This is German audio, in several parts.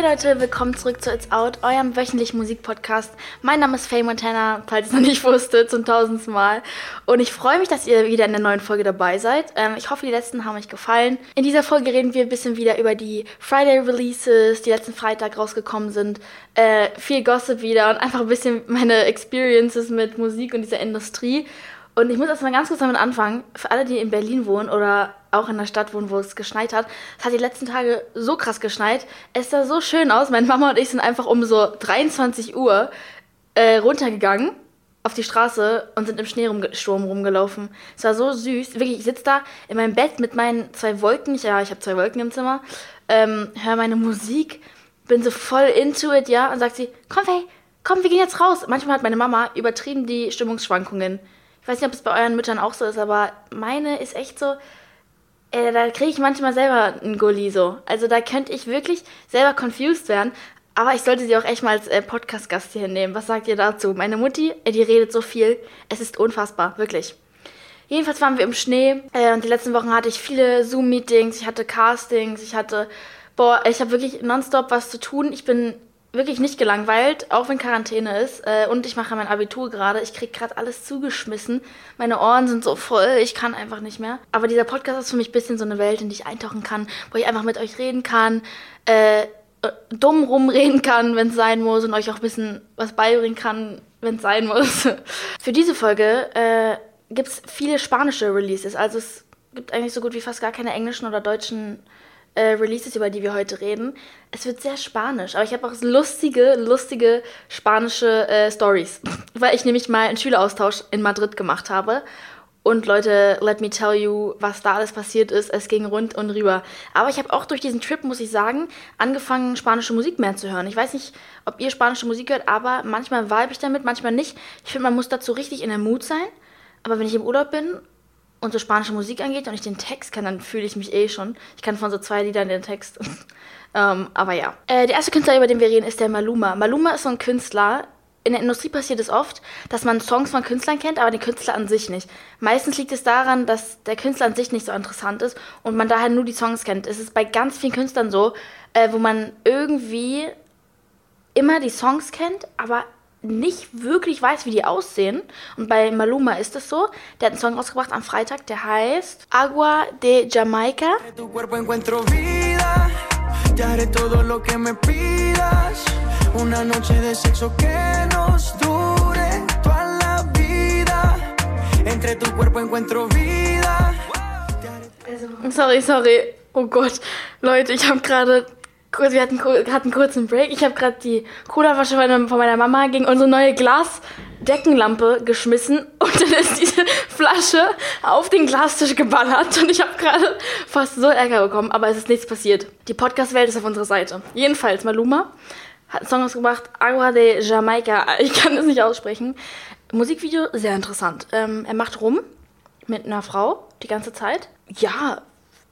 Hey Leute, willkommen zurück zu It's Out, eurem wöchentlichen Musikpodcast. Mein Name ist Faye Montana, falls ihr es noch nicht wusstet, zum tausendsten Mal. Und ich freue mich, dass ihr wieder in der neuen Folge dabei seid. Ähm, ich hoffe, die letzten haben euch gefallen. In dieser Folge reden wir ein bisschen wieder über die Friday Releases, die letzten Freitag rausgekommen sind. Äh, viel Gossip wieder und einfach ein bisschen meine Experiences mit Musik und dieser Industrie. Und ich muss erstmal ganz kurz damit anfangen. Für alle, die in Berlin wohnen oder auch in der Stadt wohnen, wo es geschneit hat, es hat die letzten Tage so krass geschneit. Es sah so schön aus. Meine Mama und ich sind einfach um so 23 Uhr äh, runtergegangen auf die Straße und sind im Schneesturm rumgelaufen. Es war so süß. Wirklich, ich sitze da in meinem Bett mit meinen zwei Wolken. Ja, ich habe zwei Wolken im Zimmer. Ähm, höre meine Musik, bin so voll into it, ja. Und sagt sie, komm, Faye, komm, wir gehen jetzt raus. Manchmal hat meine Mama übertrieben die Stimmungsschwankungen ich weiß nicht, ob es bei euren Müttern auch so ist, aber meine ist echt so, äh, da kriege ich manchmal selber einen Gulli so. Also da könnte ich wirklich selber confused werden. Aber ich sollte sie auch echt mal als äh, Podcast-Gast hier nehmen. Was sagt ihr dazu? Meine Mutti, äh, die redet so viel. Es ist unfassbar, wirklich. Jedenfalls waren wir im Schnee äh, und die letzten Wochen hatte ich viele Zoom-Meetings, ich hatte Castings, ich hatte, boah, ich habe wirklich nonstop was zu tun. Ich bin wirklich nicht gelangweilt, auch wenn Quarantäne ist. Äh, und ich mache mein Abitur gerade. Ich kriege gerade alles zugeschmissen. Meine Ohren sind so voll, ich kann einfach nicht mehr. Aber dieser Podcast ist für mich ein bisschen so eine Welt, in die ich eintauchen kann, wo ich einfach mit euch reden kann, äh, dumm rumreden kann, wenn es sein muss, und euch auch ein bisschen was beibringen kann, wenn es sein muss. für diese Folge äh, gibt es viele spanische Releases. Also es gibt eigentlich so gut wie fast gar keine englischen oder deutschen äh, Releases, über die wir heute reden. Es wird sehr spanisch, aber ich habe auch lustige, lustige spanische äh, Stories, weil ich nämlich mal einen Schüleraustausch in Madrid gemacht habe. Und Leute, let me tell you, was da alles passiert ist. Es ging rund und rüber. Aber ich habe auch durch diesen Trip, muss ich sagen, angefangen, spanische Musik mehr zu hören. Ich weiß nicht, ob ihr spanische Musik hört, aber manchmal vibe ich damit, manchmal nicht. Ich finde, man muss dazu richtig in der Mut sein. Aber wenn ich im Urlaub bin und so spanische Musik angeht und ich den Text kann, dann fühle ich mich eh schon. Ich kann von so zwei Liedern den Text. ähm, aber ja. Äh, der erste Künstler, über den wir reden, ist der Maluma. Maluma ist so ein Künstler. In der Industrie passiert es oft, dass man Songs von Künstlern kennt, aber den Künstler an sich nicht. Meistens liegt es daran, dass der Künstler an sich nicht so interessant ist und man daher nur die Songs kennt. Es ist bei ganz vielen Künstlern so, äh, wo man irgendwie immer die Songs kennt, aber nicht wirklich weiß, wie die aussehen. Und bei Maluma ist es so. Der hat einen Song rausgebracht am Freitag, der heißt Agua de Jamaica. Sorry, sorry. Oh Gott. Leute, ich habe gerade wir hatten, hatten kurz einen Break. Ich habe gerade die Cola-Wasche von meiner Mama gegen unsere neue Glasdeckenlampe geschmissen und dann ist diese Flasche auf den Glastisch geballert und ich habe gerade fast so Ärger bekommen, aber es ist nichts passiert. Die Podcast-Welt ist auf unserer Seite. Jedenfalls, Maluma hat einen Song ausgebracht, Agua de Jamaica. Ich kann es nicht aussprechen. Musikvideo, sehr interessant. Ähm, er macht rum mit einer Frau die ganze Zeit. Ja,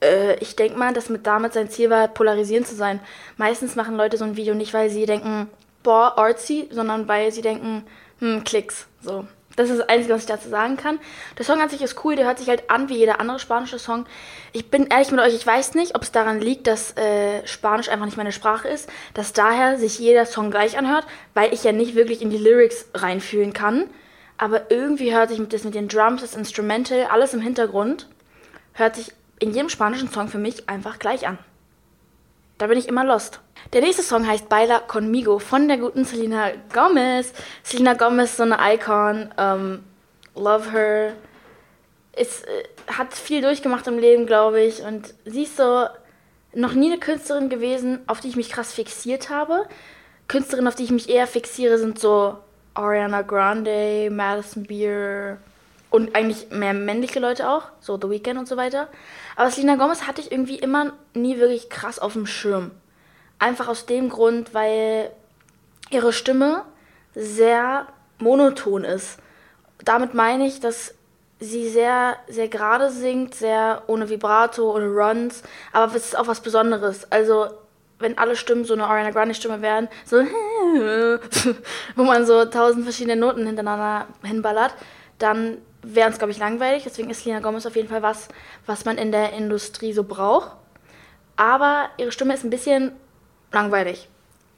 äh, ich denke mal, dass mit damit sein Ziel war, polarisierend zu sein. Meistens machen Leute so ein Video nicht, weil sie denken, boah, artsy, sondern weil sie denken, hm, Klicks. So. Das ist das Einzige, was ich dazu sagen kann. Der Song an sich ist cool, der hört sich halt an wie jeder andere spanische Song. Ich bin ehrlich mit euch, ich weiß nicht, ob es daran liegt, dass äh, Spanisch einfach nicht meine Sprache ist, dass daher sich jeder Song gleich anhört, weil ich ja nicht wirklich in die Lyrics reinfühlen kann. Aber irgendwie hört sich das mit den Drums, das Instrumental, alles im Hintergrund, hört sich in jedem spanischen Song für mich einfach gleich an. Da bin ich immer lost. Der nächste Song heißt Baila Conmigo von der guten Selena Gomez. Selena Gomez, so eine Icon. Ähm, love her. Ist, äh, hat viel durchgemacht im Leben, glaube ich. Und sie ist so noch nie eine Künstlerin gewesen, auf die ich mich krass fixiert habe. Künstlerinnen, auf die ich mich eher fixiere, sind so Ariana Grande, Madison Beer, und eigentlich mehr männliche Leute auch, so The Weeknd und so weiter. Aber Selena Gomez hatte ich irgendwie immer nie wirklich krass auf dem Schirm. Einfach aus dem Grund, weil ihre Stimme sehr monoton ist. Damit meine ich, dass sie sehr, sehr gerade singt, sehr ohne Vibrato, ohne Runs, aber es ist auch was Besonderes. Also, wenn alle Stimmen so eine Ariana Grande Stimme wären, so, wo man so tausend verschiedene Noten hintereinander hinballert, dann wäre uns, glaube ich, langweilig. Deswegen ist Selena Gomez auf jeden Fall was, was man in der Industrie so braucht. Aber ihre Stimme ist ein bisschen langweilig.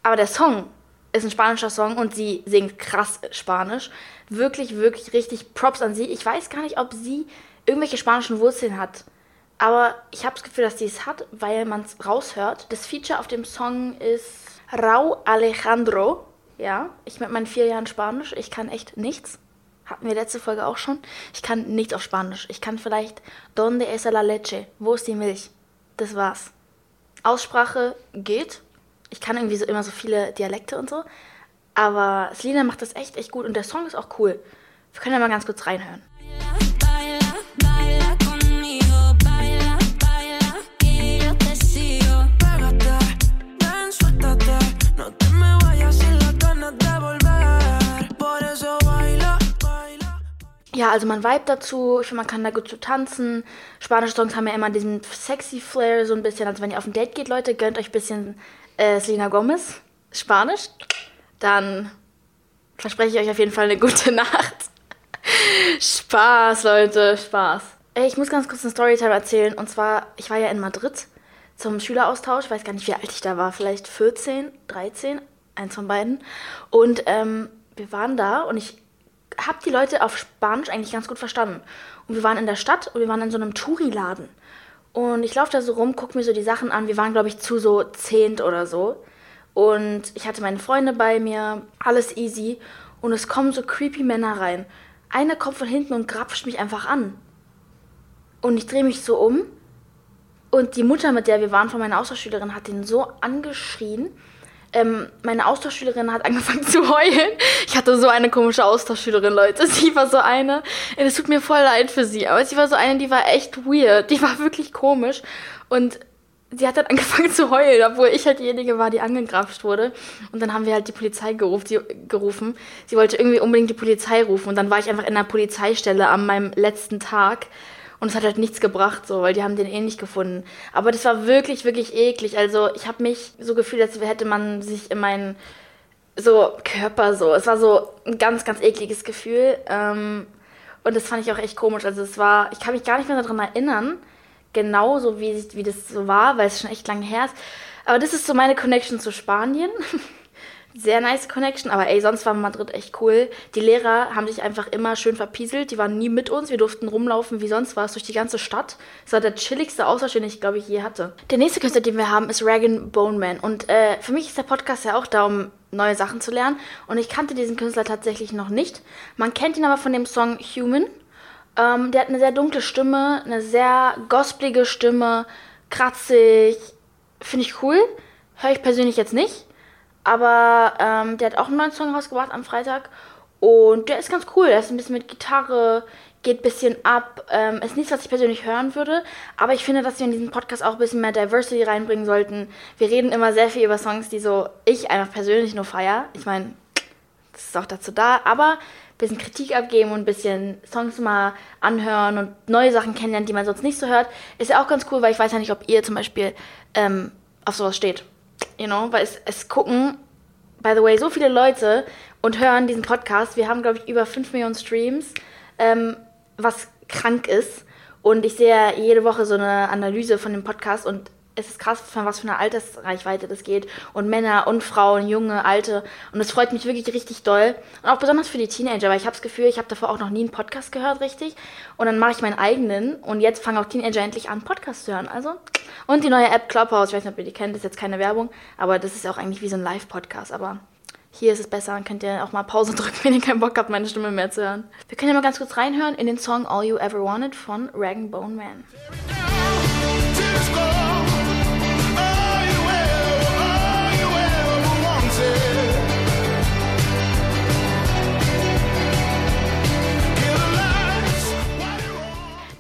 Aber der Song ist ein spanischer Song und sie singt krass Spanisch. Wirklich, wirklich richtig Props an sie. Ich weiß gar nicht, ob sie irgendwelche spanischen Wurzeln hat. Aber ich habe das Gefühl, dass sie es hat, weil man es raushört. Das Feature auf dem Song ist Rau Alejandro. Ja, ich mit meinen vier Jahren Spanisch, ich kann echt nichts. Hatten wir letzte Folge auch schon. Ich kann nichts auf Spanisch. Ich kann vielleicht Donde es la leche? Wo ist die Milch? Das war's. Aussprache geht. Ich kann irgendwie so immer so viele Dialekte und so. Aber Selina macht das echt, echt gut und der Song ist auch cool. Wir können ja mal ganz kurz reinhören. Ja, also man vibe dazu. Ich finde, man kann da gut zu tanzen. Spanische Songs haben ja immer diesen sexy Flair so ein bisschen. Also wenn ihr auf ein Date geht, Leute, gönnt euch ein bisschen äh, Selena Gomez, Spanisch. Dann verspreche ich euch auf jeden Fall eine gute Nacht. Spaß, Leute, Spaß. Ich muss ganz kurz eine Storytime erzählen. Und zwar, ich war ja in Madrid zum Schüleraustausch. Ich weiß gar nicht, wie alt ich da war. Vielleicht 14, 13, eins von beiden. Und ähm, wir waren da und ich habe die Leute auf Spanisch eigentlich ganz gut verstanden. Und wir waren in der Stadt und wir waren in so einem Touri-Laden. Und ich laufe da so rum, gucke mir so die Sachen an. Wir waren, glaube ich, zu so zehnt oder so. Und ich hatte meine Freunde bei mir, alles easy. Und es kommen so creepy Männer rein. Einer kommt von hinten und grapscht mich einfach an. Und ich drehe mich so um. Und die Mutter, mit der wir waren, von meiner Austauschschülerin, hat ihn so angeschrien. Ähm, meine Austauschschülerin hat angefangen zu heulen. Ich hatte so eine komische Austauschschülerin, Leute. Sie war so eine. Es tut mir voll leid für sie, aber sie war so eine, die war echt weird. Die war wirklich komisch. Und sie hat dann angefangen zu heulen, obwohl ich halt diejenige war, die angegrapscht wurde. Und dann haben wir halt die Polizei gerufen. Sie wollte irgendwie unbedingt die Polizei rufen. Und dann war ich einfach in der Polizeistelle an meinem letzten Tag. Und es hat halt nichts gebracht, so, weil die haben den eh nicht gefunden. Aber das war wirklich, wirklich eklig. Also ich habe mich so gefühlt, als hätte man sich in meinen so Körper so. Es war so ein ganz, ganz ekliges Gefühl. Ähm, und das fand ich auch echt komisch. Also es war, ich kann mich gar nicht mehr daran erinnern, genau so wie, wie das so war, weil es schon echt lange her ist. Aber das ist so meine Connection zu Spanien. sehr nice Connection, aber ey, sonst war Madrid echt cool. Die Lehrer haben sich einfach immer schön verpieselt, die waren nie mit uns, wir durften rumlaufen wie sonst was durch die ganze Stadt. Das war der chilligste Austausch, den ich, glaube ich, je hatte. Der nächste Künstler, den wir haben, ist Regan Boneman und äh, für mich ist der Podcast ja auch da, um neue Sachen zu lernen und ich kannte diesen Künstler tatsächlich noch nicht. Man kennt ihn aber von dem Song Human. Ähm, der hat eine sehr dunkle Stimme, eine sehr gospelige Stimme, kratzig, finde ich cool. Höre ich persönlich jetzt nicht. Aber ähm, der hat auch einen neuen Song rausgebracht am Freitag. Und der ist ganz cool. Der ist ein bisschen mit Gitarre, geht ein bisschen ab. Ähm, ist nichts, was ich persönlich hören würde. Aber ich finde, dass wir in diesem Podcast auch ein bisschen mehr Diversity reinbringen sollten. Wir reden immer sehr viel über Songs, die so ich einfach persönlich nur feier. Ich meine, das ist auch dazu da. Aber ein bisschen Kritik abgeben und ein bisschen Songs mal anhören und neue Sachen kennenlernen, die man sonst nicht so hört. Ist ja auch ganz cool, weil ich weiß ja nicht, ob ihr zum Beispiel ähm, auf sowas steht you know, weil es, es gucken, by the way, so viele Leute und hören diesen Podcast. Wir haben, glaube ich, über 5 Millionen Streams, ähm, was krank ist. Und ich sehe jede Woche so eine Analyse von dem Podcast und es ist krass, von was für einer Altersreichweite das geht. Und Männer und Frauen, junge, alte. Und es freut mich wirklich richtig doll. Und auch besonders für die Teenager, weil ich habe das Gefühl, ich habe davor auch noch nie einen Podcast gehört, richtig. Und dann mache ich meinen eigenen. Und jetzt fangen auch Teenager endlich an, Podcasts zu hören. Also. Und die neue App Clubhouse, ich weiß nicht, ob ihr die kennt, das ist jetzt keine Werbung. Aber das ist auch eigentlich wie so ein Live-Podcast. Aber hier ist es besser, dann könnt ihr auch mal Pause drücken, wenn ihr keinen Bock habt, meine Stimme mehr zu hören. Wir können ja mal ganz kurz reinhören in den Song All You Ever Wanted von Rag Bone Man.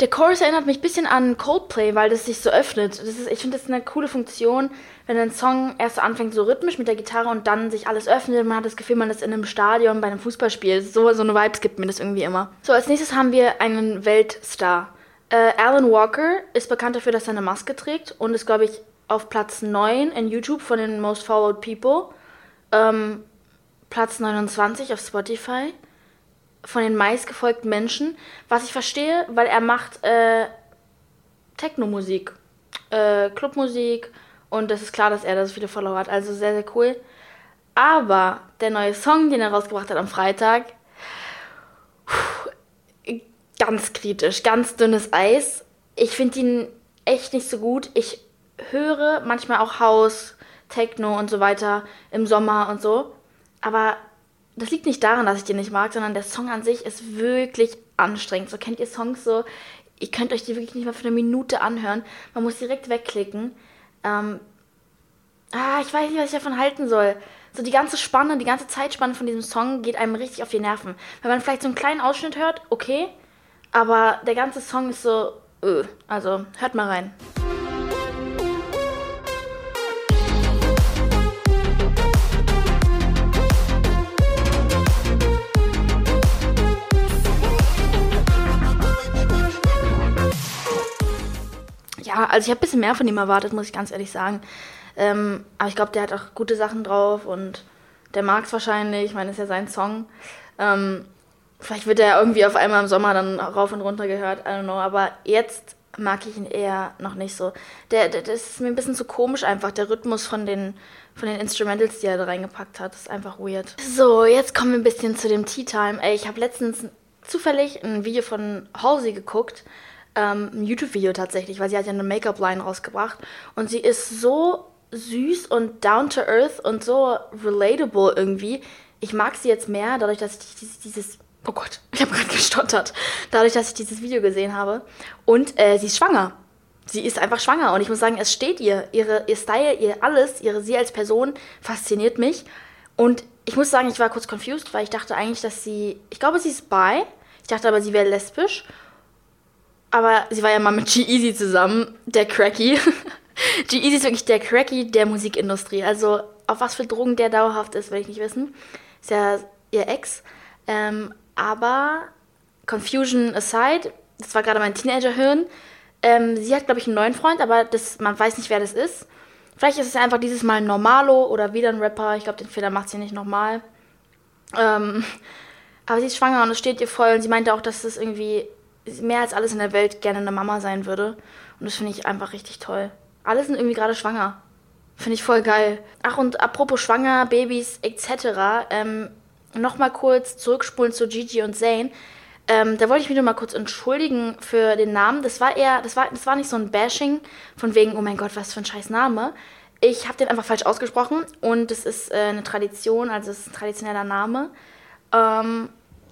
Der Chorus erinnert mich ein bisschen an Coldplay, weil das sich so öffnet. Das ist, ich finde, das eine coole Funktion, wenn ein Song erst anfängt, so rhythmisch mit der Gitarre und dann sich alles öffnet. Man hat das Gefühl, man ist in einem Stadion bei einem Fußballspiel. So, so eine Vibes gibt mir das irgendwie immer. So, als nächstes haben wir einen Weltstar. Äh, Alan Walker ist bekannt dafür, dass er eine Maske trägt und ist, glaube ich, auf Platz 9 in YouTube von den Most Followed People. Ähm, Platz 29 auf Spotify von den meistgefolgten Menschen, was ich verstehe, weil er macht äh, Techno-Musik, äh, Clubmusik und das ist klar, dass er da so viele Follower hat. Also sehr, sehr cool. Aber der neue Song, den er rausgebracht hat am Freitag, ganz kritisch, ganz dünnes Eis. Ich finde ihn echt nicht so gut. Ich höre manchmal auch House, Techno und so weiter im Sommer und so. Aber das liegt nicht daran, dass ich den nicht mag, sondern der Song an sich ist wirklich anstrengend. So kennt ihr Songs so, ihr könnt euch die wirklich nicht mal für eine Minute anhören. Man muss direkt wegklicken. Ähm, ah, ich weiß nicht, was ich davon halten soll. So die ganze Spanne, die ganze Zeitspanne von diesem Song geht einem richtig auf die Nerven. Wenn man vielleicht so einen kleinen Ausschnitt hört, okay. Aber der ganze Song ist so, öh. also hört mal rein. Ja, also ich habe ein bisschen mehr von ihm erwartet, muss ich ganz ehrlich sagen. Ähm, aber ich glaube, der hat auch gute Sachen drauf und der mag es wahrscheinlich. Ich meine, ist ja sein Song. Ähm, vielleicht wird er irgendwie auf einmal im Sommer dann rauf und runter gehört, I don't know. Aber jetzt mag ich ihn eher noch nicht so. Der, der, das ist mir ein bisschen zu komisch einfach. Der Rhythmus von den, von den Instrumentals, die er da reingepackt hat, ist einfach weird. So, jetzt kommen wir ein bisschen zu dem Tea Time. Ey, ich habe letztens zufällig ein Video von Halsey geguckt ähm, ein YouTube-Video tatsächlich, weil sie hat ja eine Make-up-Line rausgebracht und sie ist so süß und down to earth und so relatable irgendwie. Ich mag sie jetzt mehr, dadurch, dass ich dieses, dieses oh Gott, ich habe gerade gestottert, dadurch, dass ich dieses Video gesehen habe. Und äh, sie ist schwanger. Sie ist einfach schwanger und ich muss sagen, es steht ihr. Ihre, ihr Style, ihr alles, ihre sie als Person fasziniert mich. Und ich muss sagen, ich war kurz confused, weil ich dachte eigentlich, dass sie, ich glaube, sie ist bi. Ich dachte aber, sie wäre lesbisch. Aber sie war ja mal mit G-Eazy zusammen, der Cracky. G-Eazy ist wirklich der Cracky der Musikindustrie. Also auf was für Drogen der dauerhaft ist, will ich nicht wissen. Ist ja ihr Ex. Ähm, aber Confusion aside, das war gerade mein Teenager-Hirn. Ähm, sie hat, glaube ich, einen neuen Freund, aber das, man weiß nicht, wer das ist. Vielleicht ist es einfach dieses Mal Normalo oder wieder ein Rapper. Ich glaube, den Fehler macht sie nicht nochmal. Ähm, aber sie ist schwanger und es steht ihr voll. Und sie meinte auch, dass das irgendwie mehr als alles in der Welt gerne eine Mama sein würde. Und das finde ich einfach richtig toll. Alle sind irgendwie gerade schwanger. Finde ich voll geil. Ach, und apropos Schwanger, Babys etc. Ähm, Nochmal kurz zurückspulen zu Gigi und Zane. Ähm, da wollte ich mich nur mal kurz entschuldigen für den Namen. Das war eher, das war, das war nicht so ein Bashing von wegen, oh mein Gott, was für ein scheiß Name. Ich habe den einfach falsch ausgesprochen und es ist äh, eine Tradition, also es ist ein traditioneller Name. Ähm,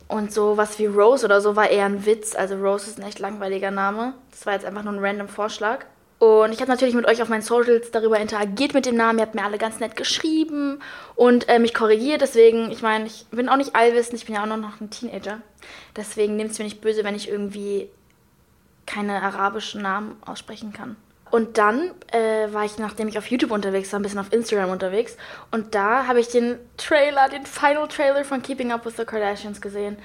und so was wie Rose oder so war eher ein Witz. Also Rose ist ein echt langweiliger Name. Das war jetzt einfach nur ein random Vorschlag. Und ich habe natürlich mit euch auf meinen Socials darüber interagiert mit dem Namen. Ihr habt mir alle ganz nett geschrieben und äh, mich korrigiert. Deswegen, ich meine, ich bin auch nicht allwissend, ich bin ja auch noch ein Teenager. Deswegen nehmt es mir nicht böse, wenn ich irgendwie keine arabischen Namen aussprechen kann. Und dann äh, war ich, nachdem ich auf YouTube unterwegs war, ein bisschen auf Instagram unterwegs. Und da habe ich den Trailer, den Final Trailer von Keeping Up with the Kardashians gesehen.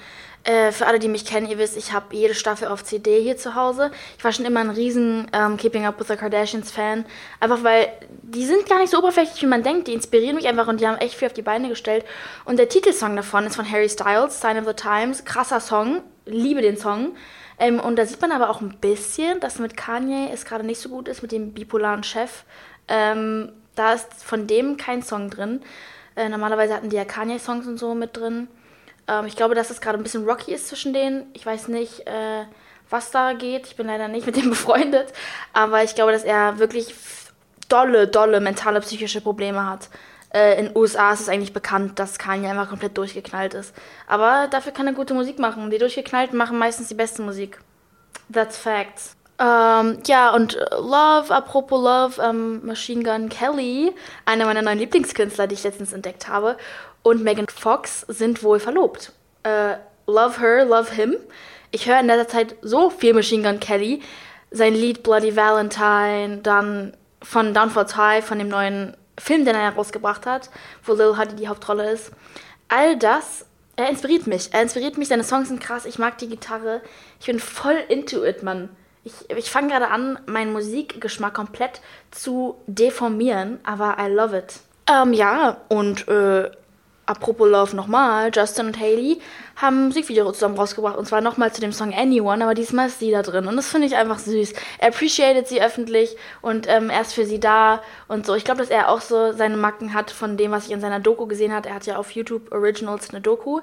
Äh, für alle, die mich kennen, ihr wisst, ich habe jede Staffel auf CD hier zu Hause. Ich war schon immer ein riesen ähm, Keeping Up with the Kardashians Fan. Einfach weil die sind gar nicht so oberflächlich, wie man denkt. Die inspirieren mich einfach und die haben echt viel auf die Beine gestellt. Und der Titelsong davon ist von Harry Styles, Sign of the Times. Krasser Song. Liebe den Song. Ähm, und da sieht man aber auch ein bisschen, dass mit Kanye es gerade nicht so gut ist, mit dem bipolaren Chef. Ähm, da ist von dem kein Song drin. Äh, normalerweise hatten die ja Kanye-Songs und so mit drin. Ähm, ich glaube, dass es gerade ein bisschen rocky ist zwischen denen. Ich weiß nicht, äh, was da geht. Ich bin leider nicht mit dem befreundet. Aber ich glaube, dass er wirklich dolle, dolle mentale, psychische Probleme hat äh, in den USA ist es eigentlich bekannt, dass Kanye einfach komplett durchgeknallt ist. Aber dafür kann er gute Musik machen. Die Durchgeknallten machen meistens die beste Musik. That's facts. Ähm, ja, und Love, apropos Love, ähm, Machine Gun Kelly, einer meiner neuen Lieblingskünstler, die ich letztens entdeckt habe, und Megan Fox sind wohl verlobt. Äh, love her, love him. Ich höre in letzter Zeit so viel Machine Gun Kelly. Sein Lied Bloody Valentine, dann von Downfalls High, von dem neuen Film, den er herausgebracht hat, wo Lil Huddy die Hauptrolle ist. All das, er inspiriert mich. Er inspiriert mich, seine Songs sind krass, ich mag die Gitarre. Ich bin voll into it, Mann. Ich, ich fange gerade an, meinen Musikgeschmack komplett zu deformieren, aber I love it. Ähm, ja, und äh, apropos Love nochmal, Justin und Haley haben ein Musikvideo zusammen rausgebracht und zwar nochmal zu dem Song Anyone, aber diesmal ist sie da drin und das finde ich einfach süß. Er appreciated sie öffentlich und ähm, er ist für sie da und so. Ich glaube, dass er auch so seine Macken hat von dem, was ich in seiner Doku gesehen habe. Er hat ja auf YouTube Originals eine Doku,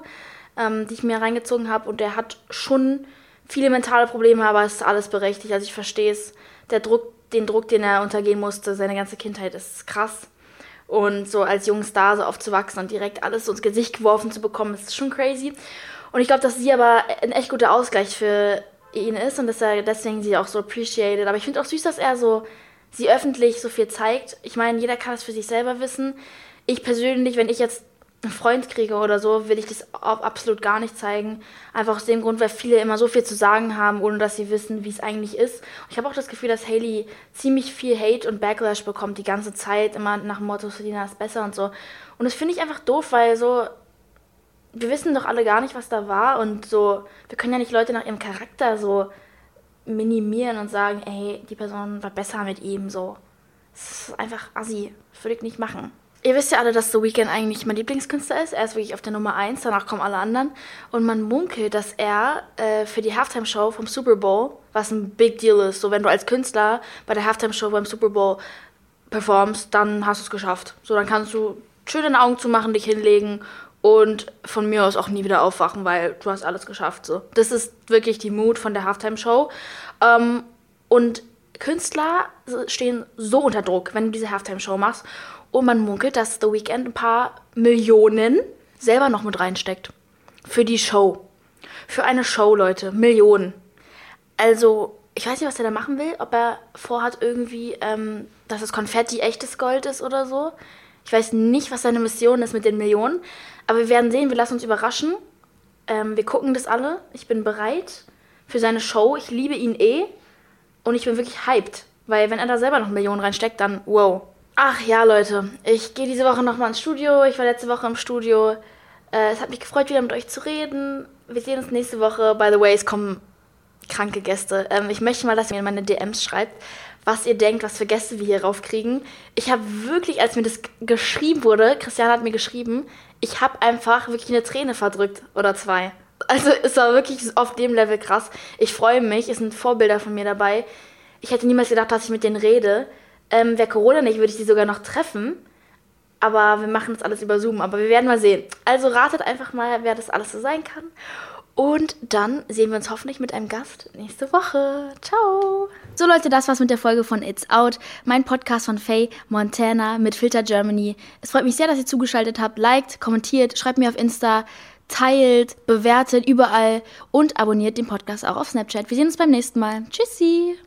ähm, die ich mir reingezogen habe und er hat schon viele mentale Probleme, aber es ist alles berechtigt. Also ich verstehe es. Der Druck, den Druck, den er untergehen musste, seine ganze Kindheit ist krass. Und so als junger Star so aufzuwachsen und direkt alles so ins Gesicht geworfen zu bekommen, ist schon crazy. Und ich glaube, dass sie aber ein echt guter Ausgleich für ihn ist und dass er deswegen sie auch so appreciated. Aber ich finde auch süß, dass er so sie öffentlich so viel zeigt. Ich meine, jeder kann es für sich selber wissen. Ich persönlich, wenn ich jetzt Freund kriege oder so, will ich das auch absolut gar nicht zeigen. Einfach aus dem Grund, weil viele immer so viel zu sagen haben, ohne dass sie wissen, wie es eigentlich ist. ich habe auch das Gefühl, dass Haley ziemlich viel Hate und Backlash bekommt die ganze Zeit, immer nach dem Motto, Selina ist besser und so. Und das finde ich einfach doof, weil so, wir wissen doch alle gar nicht, was da war und so, wir können ja nicht Leute nach ihrem Charakter so minimieren und sagen, ey, die Person war besser mit ihm, so. Das ist einfach assi. Das würde ich nicht machen. Ihr wisst ja alle, dass The Weeknd eigentlich mein Lieblingskünstler ist. Er ist wirklich auf der Nummer 1, danach kommen alle anderen. Und man munkelt, dass er äh, für die Halftime-Show vom Super Bowl, was ein Big Deal ist, so wenn du als Künstler bei der Halftime-Show beim Super Bowl performst, dann hast du es geschafft. So, dann kannst du schön deine Augen zumachen, dich hinlegen und von mir aus auch nie wieder aufwachen, weil du hast alles geschafft. So. Das ist wirklich die Mut von der Halftime-Show. Ähm, und Künstler stehen so unter Druck, wenn du diese Halftime-Show machst. Und man munkelt, dass The Weeknd ein paar Millionen selber noch mit reinsteckt. Für die Show. Für eine Show, Leute. Millionen. Also, ich weiß nicht, was er da machen will. Ob er vorhat irgendwie, ähm, dass das Konfetti echtes Gold ist oder so. Ich weiß nicht, was seine Mission ist mit den Millionen. Aber wir werden sehen, wir lassen uns überraschen. Ähm, wir gucken das alle. Ich bin bereit für seine Show. Ich liebe ihn eh. Und ich bin wirklich hyped. Weil wenn er da selber noch Millionen reinsteckt, dann wow. Ach ja, Leute, ich gehe diese Woche nochmal ins Studio. Ich war letzte Woche im Studio. Äh, es hat mich gefreut, wieder mit euch zu reden. Wir sehen uns nächste Woche. By the way, es kommen kranke Gäste. Ähm, ich möchte mal, dass ihr mir in meine DMs schreibt, was ihr denkt, was für Gäste wir hier raufkriegen. Ich habe wirklich, als mir das geschrieben wurde, Christian hat mir geschrieben, ich habe einfach wirklich eine Träne verdrückt oder zwei. Also es war wirklich auf dem Level krass. Ich freue mich, es sind Vorbilder von mir dabei. Ich hätte niemals gedacht, dass ich mit denen rede. Ähm, Wäre Corona nicht, würde ich sie sogar noch treffen. Aber wir machen das alles über Zoom. Aber wir werden mal sehen. Also ratet einfach mal, wer das alles so sein kann. Und dann sehen wir uns hoffentlich mit einem Gast nächste Woche. Ciao. So Leute, das war's mit der Folge von It's Out, mein Podcast von Faye Montana mit Filter Germany. Es freut mich sehr, dass ihr zugeschaltet habt. Liked, kommentiert, schreibt mir auf Insta, teilt, bewertet überall und abonniert den Podcast auch auf Snapchat. Wir sehen uns beim nächsten Mal. Tschüssi.